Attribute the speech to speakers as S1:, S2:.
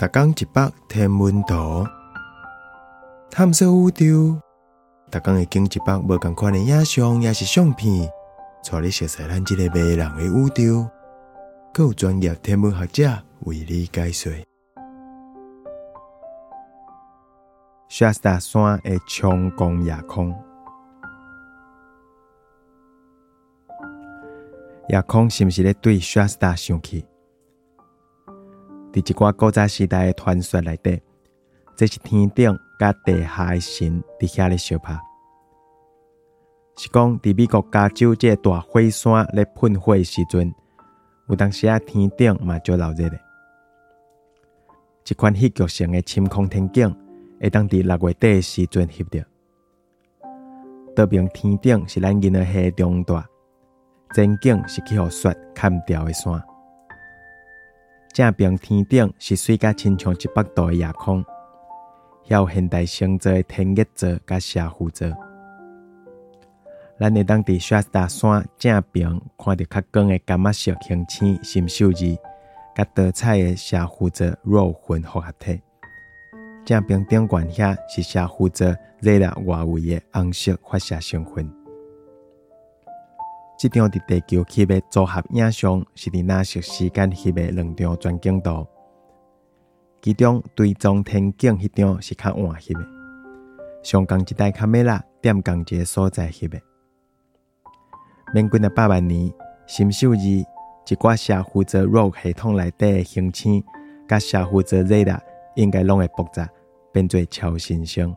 S1: 逐工一百天文图，探索宇宙。逐工会经一百无共款的影像，也是相片，带你熟悉咱即个迷人的宇宙。更有专业天文学者为你解说。
S2: 雪斯达山的冲光夜空，夜空是毋是咧对雪斯达想起？伫一寡古早时代的传说内底，这是天顶甲地下的神伫遐咧相拍。是讲伫美国加州这大火山咧喷火时阵，有当时啊天顶嘛就热热的。一款戏剧性的深空天景，会当伫六月底时阵翕着。倒边天顶是咱银河系中大，前景是去互雪砍掉的山。正平天顶是水甲亲像一百度的夜空，有现代星座的天蝎座甲斜负座。咱会当伫雪达山正平看到较光的干仔色星星新秀字，甲多彩的斜负座弱混复合体。正平顶悬遐是斜负座热辣外围的红色发射成分。这张伫地球翕的？组合影像是伫哪色时间翕的？两张全景图，其中对中天景迄张是较晚翕的，上共一台卡梅拉点共一个所在翕的。免几啊百万年，新秀二一寡小负责肉系统内底的？行星，甲小负责热啦，应该拢会爆炸，变做超新星。